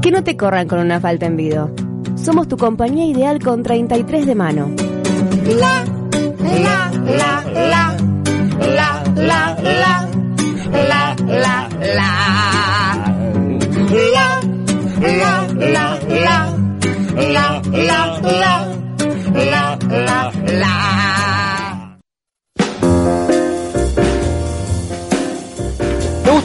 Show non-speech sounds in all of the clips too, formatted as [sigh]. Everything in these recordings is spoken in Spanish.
Que no te corran con una falta en vido. Somos tu compañía ideal con 33 de mano. La, la, la, la, la, la, la, la, la. La, la, la, la, la, la, la, la, la, la.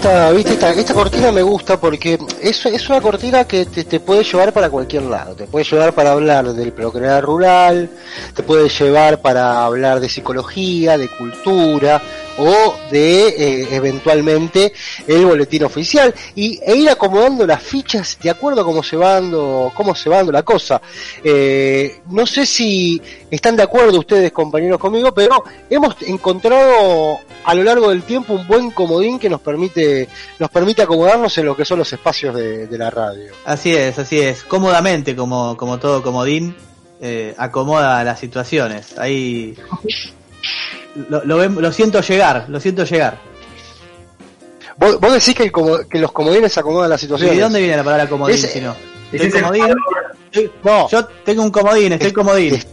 Me gusta, viste, esta, esta cortina me gusta porque es, es una cortina que te, te puede llevar para cualquier lado. Te puede llevar para hablar del procrear rural, te puede llevar para hablar de psicología, de cultura o de eh, eventualmente el boletín oficial y, e ir acomodando las fichas de acuerdo a cómo se va dando, cómo se va dando la cosa. Eh, no sé si están de acuerdo ustedes, compañeros, conmigo, pero hemos encontrado a lo largo del tiempo un buen comodín que nos permite, nos permite acomodarnos en lo que son los espacios de, la radio. Así es, así es. Cómodamente, como, como todo comodín, eh, acomoda las situaciones. Ahí lo, lo, lo siento llegar, lo siento llegar. Vos, vos decís que, el como- que los comodines acomodan las ¿Y situaciones. de dónde viene la palabra comodín Ese- si no? es comodín. jugador. estoy- No, Yo tengo un comodín, estoy Es- comodín.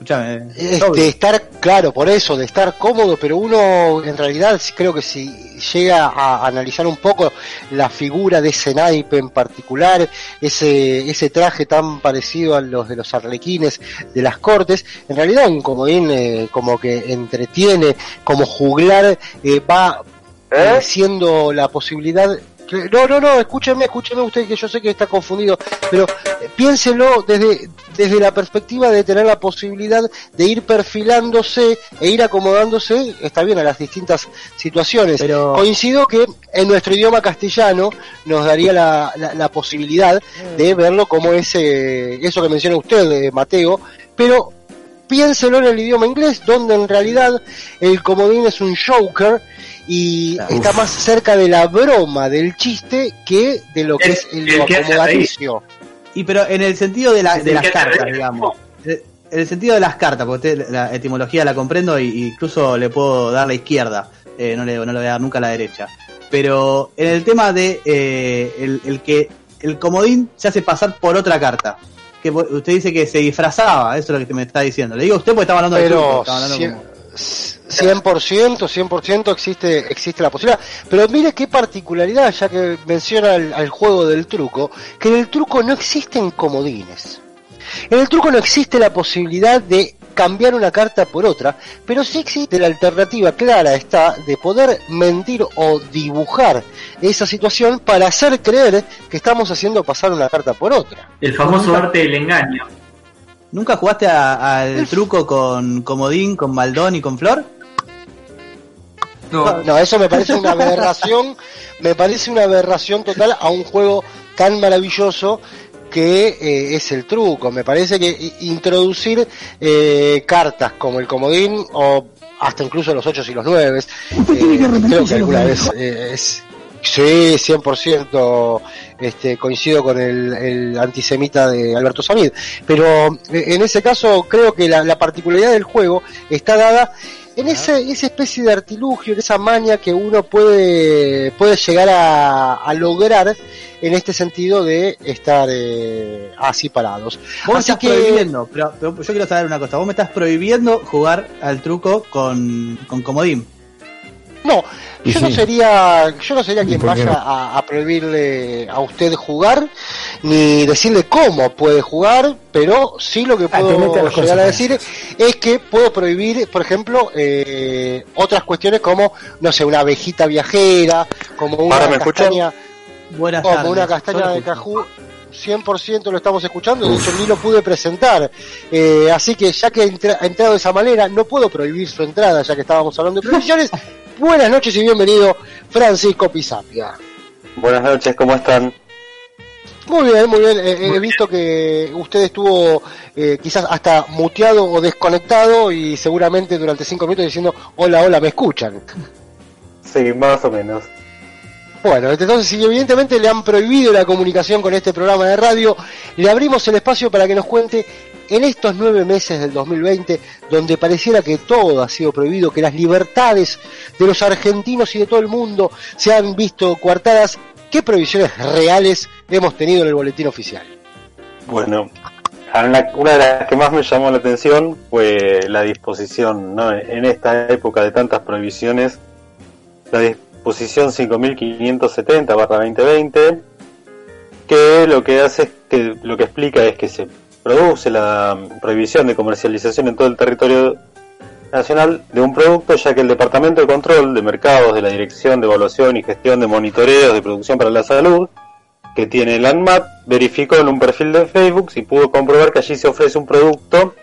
Es- Escuchame. eh, es de estar, claro, por eso, de estar cómodo, pero uno en realidad creo que si llega a analizar un poco la figura de ese naipe en particular, ese, ese traje tan parecido a los de los arlequines de las cortes, en realidad un comodín eh, como que entretiene, como juglar, eh, va eh, siendo la posibilidad no, no, no, escúcheme, escúcheme usted que yo sé que está confundido, pero eh, piénselo desde, desde la perspectiva de tener la posibilidad de ir perfilándose e ir acomodándose, está bien, a las distintas situaciones. Pero- Coincido que en nuestro idioma castellano nos daría la, la, la posibilidad de verlo como ese, eso que menciona usted, eh, Mateo, pero piénselo en el idioma inglés, donde en realidad el comodín es un joker y está más cerca de la broma, del chiste, que de lo que El- es el, el acomodaticio. Y pero en el sentido de, la, Es de el las cartas, reír. digamos. En el sentido de las cartas, porque usted la etimología la comprendo y, y incluso le puedo dar la izquierda, eh, no, le, no le voy a dar nunca la derecha. Pero en el tema de eh, el, el que el comodín se hace pasar por otra carta. Que usted dice que se disfrazaba, eso es lo que me está diciendo. Le digo a usted porque estaba hablando de truco, estaba hablando como- 100%, 100% existe, existe la posibilidad. Pero mire qué particularidad, ya que menciona el, al juego del truco, que en el truco no existen comodines. En el truco no existe la posibilidad de cambiar una carta por otra, pero sí existe la alternativa clara está de poder mentir o dibujar esa situación para hacer creer que estamos haciendo pasar una carta por otra. El famoso arte del engaño. ¿Nunca jugaste a- al truco con Comodín, con Maldón y con Flor? No, No, eso me parece una aberración, me parece una aberración total a un juego tan maravilloso que eh, es el truco. Me parece que introducir eh, cartas como el comodín o hasta incluso los 8 y los 9, creo que alguna vez eh, es... Sí, 100% este, coincido con el, el antisemita de Alberto Samid. Pero eh, en ese caso creo que la, la particularidad del juego está dada en ese, esa especie de artilugio, en esa maña que uno puede, puede llegar a, a lograr en este sentido de estar eh, así parados. Vos Así estás que prohibiendo, pero, pero yo quiero saber una cosa, vos me estás prohibiendo jugar al truco con, con Comodín. No, yo no sería, yo no sería ¿Y quien vaya no? a, a prohibirle a usted jugar, ni decirle cómo puede jugar, pero sí lo que puedo Atenete a llegar a decir es que puedo prohibir, por ejemplo, eh, otras cuestiones como, no sé, una abejita viajera, como una castaña, como una castaña de cajú. 100% lo estamos escuchando, de hecho ni lo pude presentar. Eh, así que ya que ha entrado de esa manera, no puedo prohibir su entrada, ya que estábamos hablando de prohibiciones. [laughs] Buenas noches y bienvenido, Francisco Pisapia. Buenas noches, ¿cómo están? Muy bien, muy bien. Eh, he visto que usted estuvo eh, quizás hasta muteado o desconectado y seguramente durante cinco minutos diciendo hola, hola, me escuchan. Sí, más o menos. Bueno, entonces si evidentemente le han prohibido la comunicación con este programa de radio, le abrimos el espacio para que nos cuente en estos nueve meses del 2020, donde pareciera que todo ha sido prohibido, que las libertades de los argentinos y de todo el mundo se han visto coartadas, ¿qué prohibiciones reales hemos tenido en el boletín oficial? Bueno, una de las que más me llamó la atención fue la disposición, ¿no? En esta época de tantas prohibiciones, la disposición 5570-2020, que lo que hace es que lo que explica es que se produce la prohibición de comercialización en todo el territorio nacional de un producto, ya que el Departamento de Control de Mercados de la Dirección de Evaluación y Gestión de Monitoreos de Producción para la Salud, que tiene el ANMAT, verificó en un perfil de Facebook y pudo comprobar que allí se ofrece un producto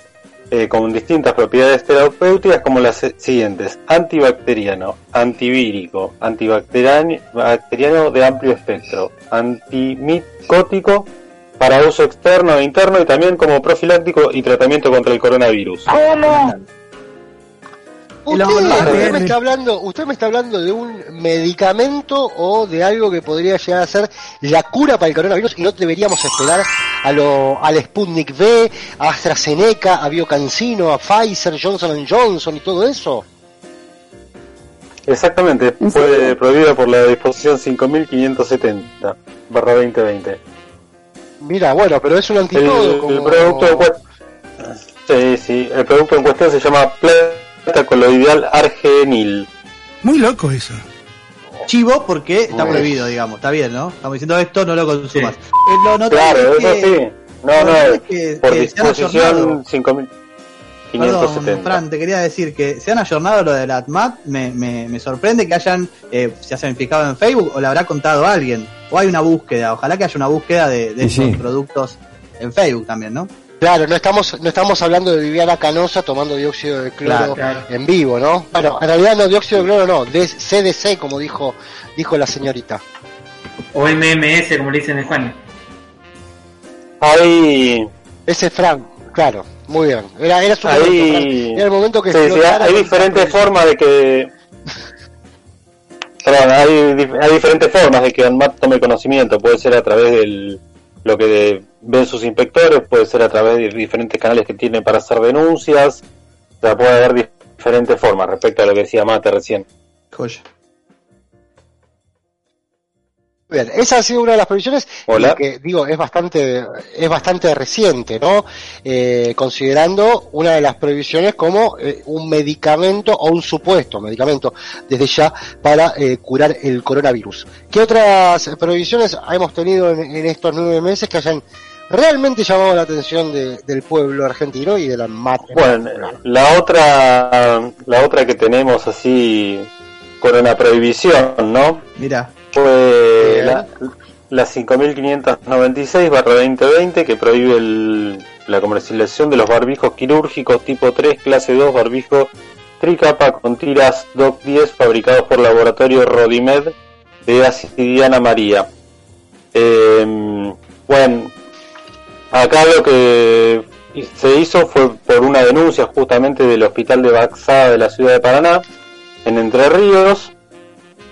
eh, con distintas propiedades terapéuticas como las siguientes: antibacteriano, antivírico, antibacteriano bacteriano de amplio espectro, antimicótico para uso externo e interno y también como profiláctico y tratamiento contra el coronavirus. Usted, me está hablando, usted me está hablando de un medicamento o de algo que podría llegar a ser la cura para el coronavirus y no deberíamos esperar a lo, al Sputnik V, a AstraZeneca, a Biocancino, a Pfizer, Johnson Johnson y todo eso. Exactamente, ¿En fue serio? prohibida por la disposición 5570 barra 2020. Mira, bueno, pero es un El, antitodo el como... producto en cuestión, sí, sí, el producto en cuestión se llama plata coloidal argenil. Muy loco eso. Chivo porque está prohibido, digamos. Está bien, ¿no? Estamos diciendo esto, no lo consumas. Sí. Eh, lo notable Claro, es eso que- sí. No, no, es que- por que disposición 5570. Perdón, Fran, te quería decir que se han ayornado lo de la ATMAT. Me, me, me sorprende que hayan, eh, se hayan fijado en Facebook o le habrá contado a alguien. O hay una búsqueda. Ojalá que haya una búsqueda de, de sí. productos en Facebook también, ¿no? Claro, no estamos, no estamos hablando de Viviana Canosa tomando dióxido de cloro Claro, claro. en vivo, ¿no? Bueno, en realidad no dióxido de cloro, no, de CDC, como dijo, dijo la señorita. O MMS, como le dicen en España. Hay, Ese Frank, claro, muy bien. Era, era su Ahí- momento, Fran. Era el momento que sí, sí, hay diferentes formas de que... Perdón, hay, hay diferentes formas de que ANMAT tome conocimiento. Puede ser a través del lo que ven sus inspectores, puede ser a través de diferentes canales que tienen para hacer denuncias. O sea, puede haber dif- diferentes formas respecto a lo que decía Mate recién. Joya. Bien, esa ha sido una de las previsiones Hola. que digo es bastante es bastante reciente, ¿no? Eh, considerando una de las previsiones como eh, un medicamento o un supuesto medicamento desde ya para eh, curar el coronavirus. ¿Qué otras previsiones hemos tenido en, en estos nueve meses que hayan realmente llamado la atención de- del pueblo argentino y de la MAT? en Bueno, la otra, la otra que tenemos así con una prohibición, ¿no? Mira, fue la, la 5596 barra 2020 que prohíbe el- la comercialización de los barbijos quirúrgicos tipo 3 clase 2 barbijo tricapa con tiras DOC 10 fabricados por laboratorio Rodimed de Acidiana María. Eh, bueno, acá lo que se hizo fue por una denuncia justamente del hospital de Baxada de la ciudad de Paraná en Entre Ríos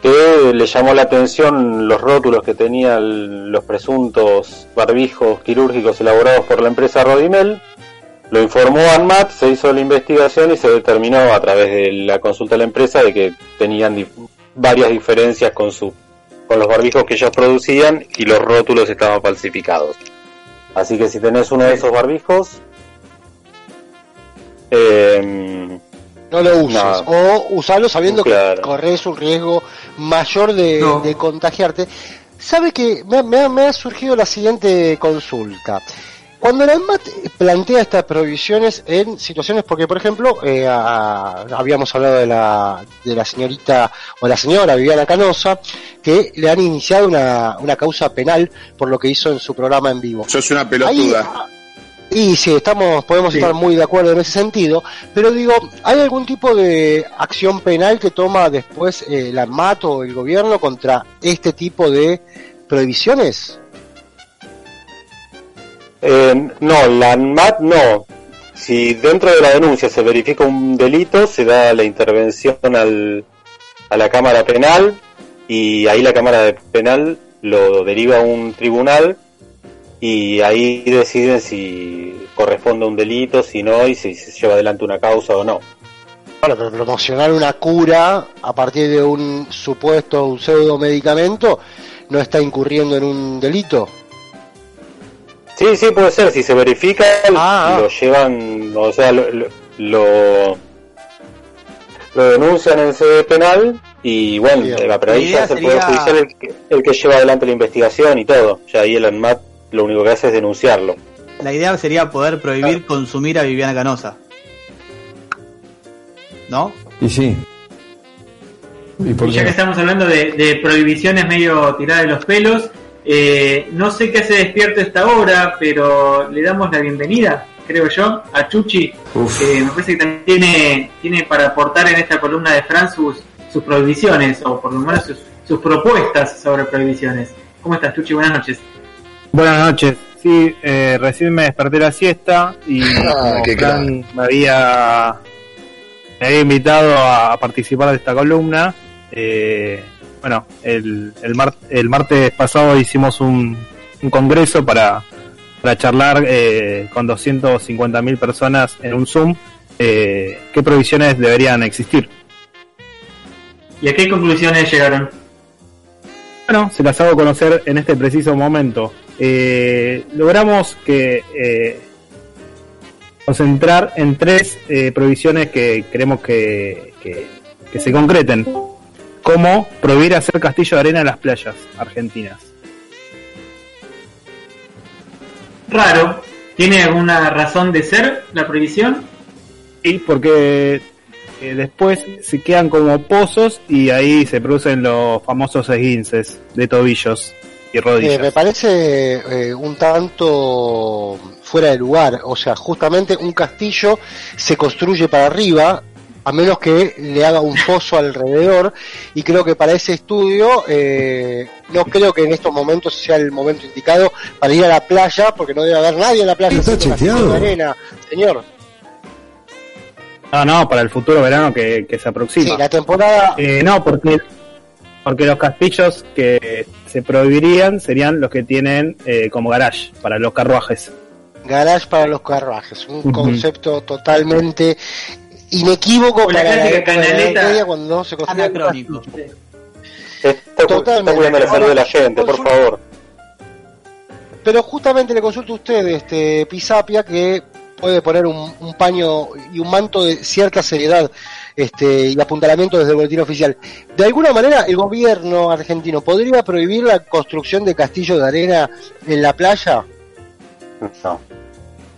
que le llamó la atención los rótulos que tenían los presuntos barbijos quirúrgicos elaborados por la empresa Rodimel. Lo informó ANMAT, se hizo la investigación y se determinó a través de la consulta de la empresa de que tenían varias diferencias con su con los barbijos que ellos producían y los rótulos estaban falsificados. Así que si tenés uno de esos barbijos, eh, No lo uses. No. O usarlo sabiendo Claro. que corres un riesgo mayor de, No. de contagiarte. ¿Sabe que me, me ha- me ha surgido la siguiente consulta? Cuando la ANMAT plantea estas prohibiciones en situaciones, porque por ejemplo, eh, a- habíamos hablado de la, de la señorita o la señora Viviana Canosa, que le han iniciado una, una causa penal por lo que hizo en su programa en vivo. Sos una Ahí- pelotuda. Y sí, estamos, podemos Sí. estar muy de acuerdo en ese sentido, pero digo, ¿hay algún tipo de acción penal que toma después eh, la ANMAT o el gobierno contra este tipo de prohibiciones? Eh, no, la ANMAT no. Si dentro de la denuncia se verifica un delito, se da la intervención al, a la Cámara Penal y ahí la Cámara Penal lo deriva a un tribunal y ahí deciden si corresponde a un delito, si no, y si se lleva adelante una causa o no. Bueno, pero promocionar una cura a partir de un supuesto un pseudo medicamento no está incurriendo en un delito. Sí, sí, puede ser. Si se verifica, Ah, ah. lo llevan, o sea, lo, lo, lo, lo denuncian en sede penal y bueno, Bien. pero La ahí ya es el Poder Judicial el que, el que lleva adelante la investigación y todo. Ya ahí el ANMAT lo único que hace es denunciarlo. La idea sería poder prohibir consumir a Viviana Canosa. ¿No? Y sí. ¿Y por Y ya que estamos hablando de, de prohibiciones medio tiradas de los pelos, eh, no sé qué hace despierto esta hora, pero le damos la bienvenida, creo yo, a Chuchi, Uf. que me parece que también tiene, tiene para aportar en esta columna de Fran sus, sus prohibiciones, o por lo menos sus, sus propuestas sobre prohibiciones. ¿Cómo estás, Chuchi? Buenas noches. Buenas noches. Sí, eh, recién me desperté la siesta y Ah, como qué Fran me había, me había invitado a participar de esta columna. eh, bueno, el, el, mar- el martes pasado hicimos un, un congreso para, para charlar eh, con 250.000 personas en un Zoom eh, qué provisiones deberían existir. ¿Y a qué conclusiones llegaron? Bueno, se las hago conocer en este preciso momento. Eh, logramos que eh, concentrar en tres eh, provisiones que queremos que, que- que se concreten, como prohibir hacer castillo de arena en las playas argentinas. Raro. ¿Tiene alguna razón de ser la prohibición? Y porque eh, después se quedan como pozos y ahí se producen los famosos esguinces de tobillos y Eh, rodillas. me parece eh, un tanto fuera de lugar. O sea, justamente un castillo se construye para arriba, a menos que le haga un pozo [laughs] alrededor. Y creo que para ese estudio, eh, no creo que en estos momentos sea el momento indicado para ir a la playa, porque no debe haber nadie en la playa ¿Está de arena. Señor, No, no, para el futuro verano que, que se aproxima. sí, la temporada. Eh, no, porque, porque los castillos que se prohibirían serían los que tienen eh, como garage para los carruajes. Garage para los carruajes, un concepto totalmente inequívoco para la canaleta cuando no se Anacrónico. Está, está Totalmente. cuidando la salud de la gente, por favor. Pero justamente le consulto a usted, este Pisapia, que puede poner un, un paño y un manto de cierta seriedad este, y apuntalamiento desde el boletín oficial. De alguna manera, el gobierno argentino podría prohibir la construcción de castillos de arena en la playa. No.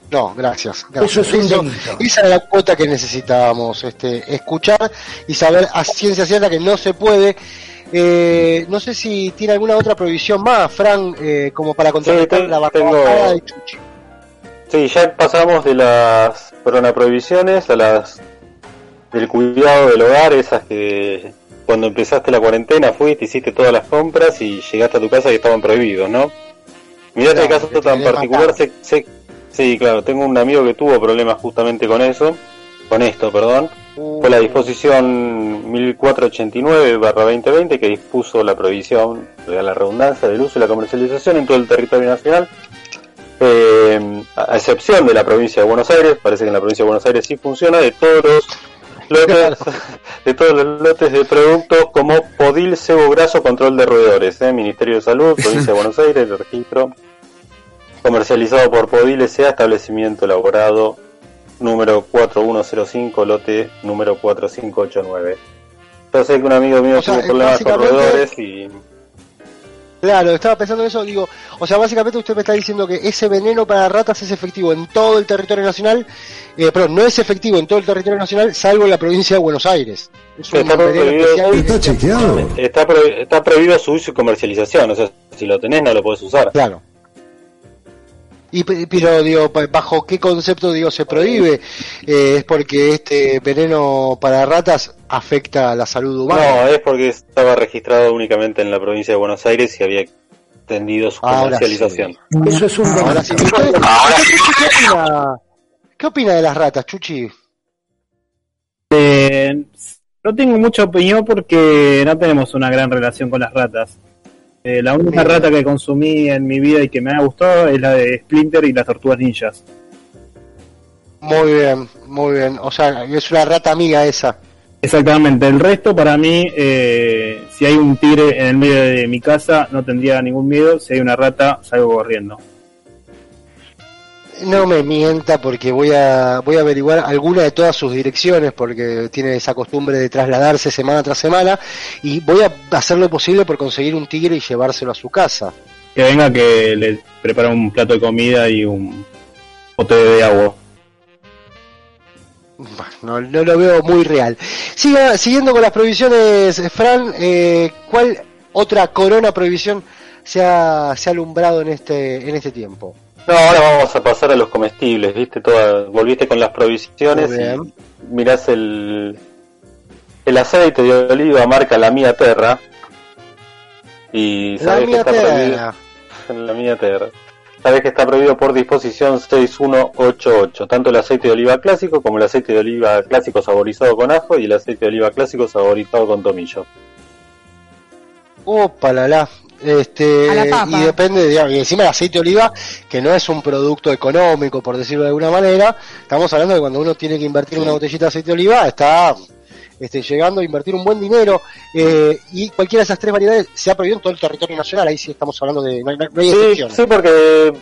No, gracias. gracias. Eso es un delito. Esa era la cuota que necesitábamos este, escuchar y saber a ciencia cierta que no se puede. Eh, no sé si tiene alguna otra prohibición más, Fran, eh, como para contrarrestar ten- la tengo- barrabajada de Chuchi. Sí, ya pasamos de las coronaprohibiciones a las del cuidado del hogar, esas que cuando empezaste la cuarentena fuiste, hiciste todas las compras y llegaste a tu casa y estaban prohibidos, ¿no? Mirá este Claro, caso que te tan particular, sé, sé- sí, claro, tengo un amigo que tuvo problemas justamente con eso, con esto, perdón. Fue la disposición 1489-2020 que dispuso la prohibición de la redundancia del uso y la comercialización en todo el territorio nacional, eh, a excepción de la provincia de Buenos Aires, parece que en la provincia de Buenos Aires sí funciona, de todos los lotes, [laughs] [laughs] de todos los lotes de productos como Podil, Cebo Graso, Control de Roedores, eh, Ministerio de Salud, Provincia de [laughs] Buenos Aires, el registro, comercializado por Podil S.A., establecimiento elaborado número 4105, lote número 4589. Yo sé que un amigo mío O sea, tuvo problemas con roedores y Claro, estaba pensando en eso, digo, o sea, básicamente usted me está diciendo que ese veneno para ratas es efectivo en todo el territorio nacional, eh, perdón, no es efectivo en todo el territorio nacional, salvo en la provincia de Buenos Aires. Es un Está veneno prohibido. especial. ¿Está chequeado? está, pro- está prohibido su uso y comercialización. O sea, si lo tenés no lo podés usar. Claro. Y, pe- pero digo, bajo qué concepto digo se prohíbe, Eh, es porque este veneno para ratas afecta a la salud humana. No, es porque estaba registrado únicamente en la provincia de Buenos Aires y había extendido su Ahora comercialización. Eso es un Ahora sí, ¿usted- usted, Chuchi, ¿qué opina? ¿Qué opina de las ratas, Chuchi? Eh, no tengo mucha opinión porque no tenemos una gran relación con las ratas. Eh, la única rata que consumí en mi vida y que me ha gustado es la de Splinter y las tortugas ninjas. Muy bien, muy bien. O sea, es una rata amiga esa. Exactamente, el resto para mí, eh, si hay un tigre en el medio de mi casa, no tendría ningún miedo. Si hay una rata, salgo corriendo. No me mienta porque voy a voy a averiguar alguna de todas sus direcciones porque tiene esa costumbre de trasladarse semana tras semana y voy a hacer lo posible por conseguir un tigre y llevárselo a su casa. Que venga que le prepara un plato de comida y un bote de agua. No, no lo veo muy real. Siga, siguiendo con las prohibiciones, Fran, eh, ¿cuál otra corona prohibición se ha, se ha alumbrado en este en este tiempo? No, ahora vamos a pasar a los comestibles, ¿viste? Toda, volviste con las provisiones y mirás el, el aceite de oliva marca La Mía Terra y La sabes que está terra. prohibido [laughs] La Mía Terra. Sabes que está prohibido por disposición 6188, tanto el aceite de oliva clásico como el aceite de oliva clásico saborizado con ajo y el aceite de oliva clásico saborizado con tomillo. Opa, la la. Este, y depende, digamos, y encima el aceite de oliva, que no es un producto económico, por decirlo de alguna manera, estamos hablando de cuando uno tiene que invertir una botellita de aceite de oliva, está este, llegando a invertir un buen dinero, eh, y cualquiera de esas tres variedades se ha prohibido en todo el territorio nacional, ahí sí estamos hablando de, no hay, no hay Sí, sí, porque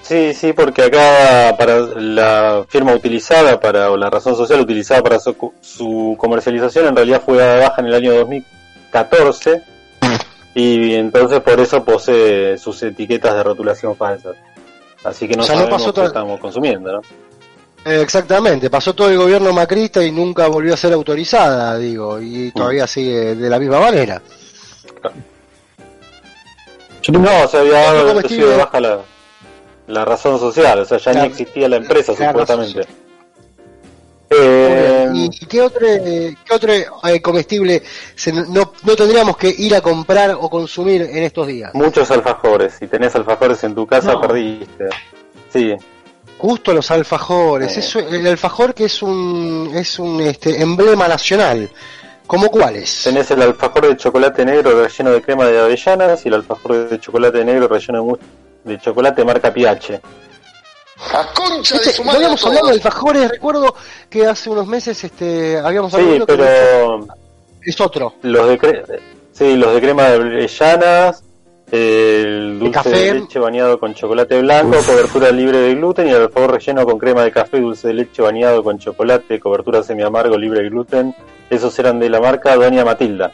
sí, sí, porque acá para la firma utilizada para o la razón social utilizada para su, su comercialización en realidad fue baja en el año 2014 y entonces por eso posee sus etiquetas de rotulación falsas. Así que no O sea, no sabemos pasó qué estamos consumiendo, ¿no? Exactamente, pasó todo el gobierno macrista y nunca volvió a ser autorizada, digo, y todavía sigue de la misma manera. No, se había dado de baja la, la razón social, o sea, ya ni existía la empresa supuestamente. Eh. ¿Y qué otro, eh, qué otro eh, comestible se- no, no tendríamos que ir a comprar o consumir en estos días? muchos alfajores, si tenés alfajores en tu casa No. perdiste. Sí, Justo los alfajores. Eh. Eso, el alfajor que es un, es un este, emblema nacional. ¿Cómo cuáles? Tenés el alfajor de chocolate negro relleno de crema de avellanas y el alfajor de chocolate negro relleno de chocolate marca Piache. A concha de Este, no madre. habíamos hablado de alfajores, recuerdo que hace unos meses este, habíamos Sí, hablado que pero es otro. los de cre- sí, los de crema de avellanas, el dulce café. de leche bañado con chocolate blanco, cobertura libre de gluten y el alfajor relleno con crema de café, dulce de leche bañado con chocolate, cobertura semi amargo libre de gluten. Esos eran de la marca Doña Matilda.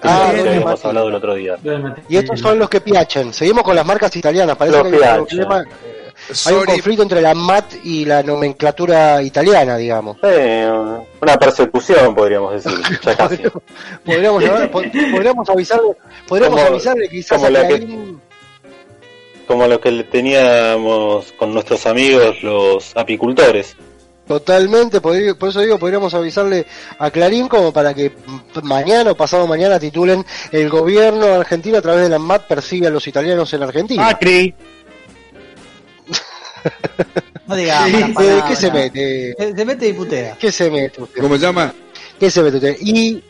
Que Ah, que habíamos Matilda. hablado el otro día. Y estos son los que piachan. Seguimos con las marcas italianas. Parece Los que hay un piachan. problema. Hay un conflicto entre la MAT y la nomenclatura italiana, digamos. Eh, una persecución, podríamos decir. Ya [laughs] casi. Podríamos, [laughs] avisarle, podríamos Como- avisarle quizás como a la que- Clarín. Como lo que le teníamos con nuestros amigos los apicultores. Totalmente, por eso digo, podríamos avisarle a Clarín como para que mañana o pasado mañana titulen el gobierno argentino a través de la MAT persigue a los italianos en Argentina. Macri. No diga Eh, malas palabras. ¿Qué se mete? Se, mete y putea. ¿Qué se mete usted? ¿Cómo se llama? ¿Qué se mete usted? Y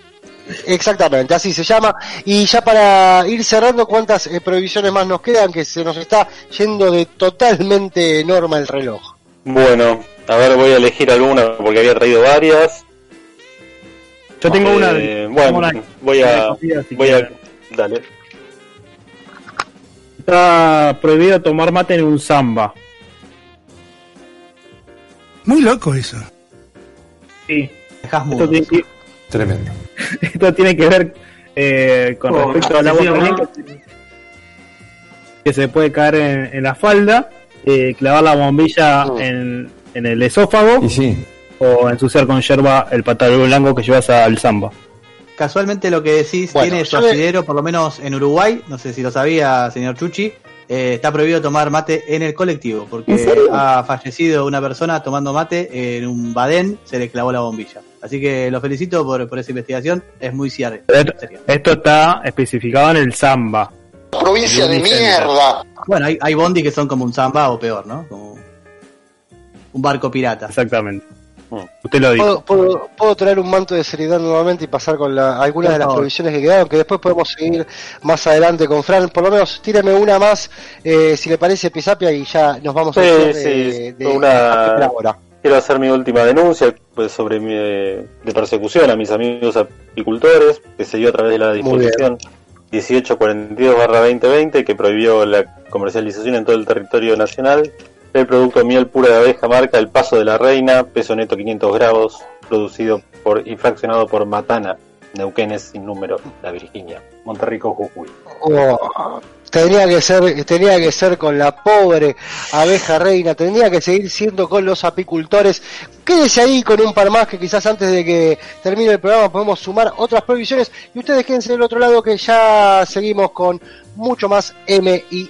exactamente, así se llama. Y ya para ir cerrando, ¿cuántas eh, prohibiciones más nos quedan? Que se nos está yendo de totalmente norma el reloj. Bueno, a ver, voy a elegir alguna porque había traído varias. Yo tengo Eh, una. tengo bueno, una- voy a. Voy a. Dale. Está prohibido tomar mate en un samba. Muy loco eso. Sí. Dejás Esto tiene, que- Tremendo. esto tiene que ver eh, con Oh, respecto al agua caliente que se puede caer en, en la falda, eh, clavar la bombilla Mm. en, en el esófago Y sí, o ensuciar con yerba el pantalón blanco que llevas al samba. Casualmente lo que decís Bueno, tiene su asidero, por lo menos en Uruguay, no sé si lo sabía, señor Chuchi, eh, está prohibido tomar mate en el colectivo, porque ha fallecido una persona tomando mate en un badén, se le clavó la bombilla. Así que lo felicito por, por esa investigación, es muy cierto. Esto está especificado en el samba. Provincia de mierda. Bueno, hay, hay bondi que son como un samba o peor, ¿no? Como un barco pirata. Exactamente. Mm. Usted lo dijo. ¿Puedo, puedo, puedo traer un manto de seriedad nuevamente y pasar con la- algunas de las provisiones que quedaron, que después podemos seguir más adelante con Fran. Por lo menos tírame una más, eh, si le parece, Pisapia, y ya nos vamos a Sí, hacer sí, de, de- una- de hora. Quiero hacer mi última denuncia pues, sobre mi, eh, de persecución a mis amigos apicultores, que se dio a través de la disposición 1842-2020, que prohibió la comercialización en todo el territorio nacional del producto miel pura de abeja marca El Paso de la Reina, peso neto 500 grados, producido por y fraccionado por Matana, Neuquenes sin número, La Virginia, Monterrico, Jujuy. Oh, tenía que ser, tenía que ser con la pobre abeja reina, tendría que seguir siendo con los apicultores. Quédese ahí con un par más que quizás antes de que termine el programa podemos sumar otras provisiones y ustedes quédense del otro lado que ya seguimos con mucho más M y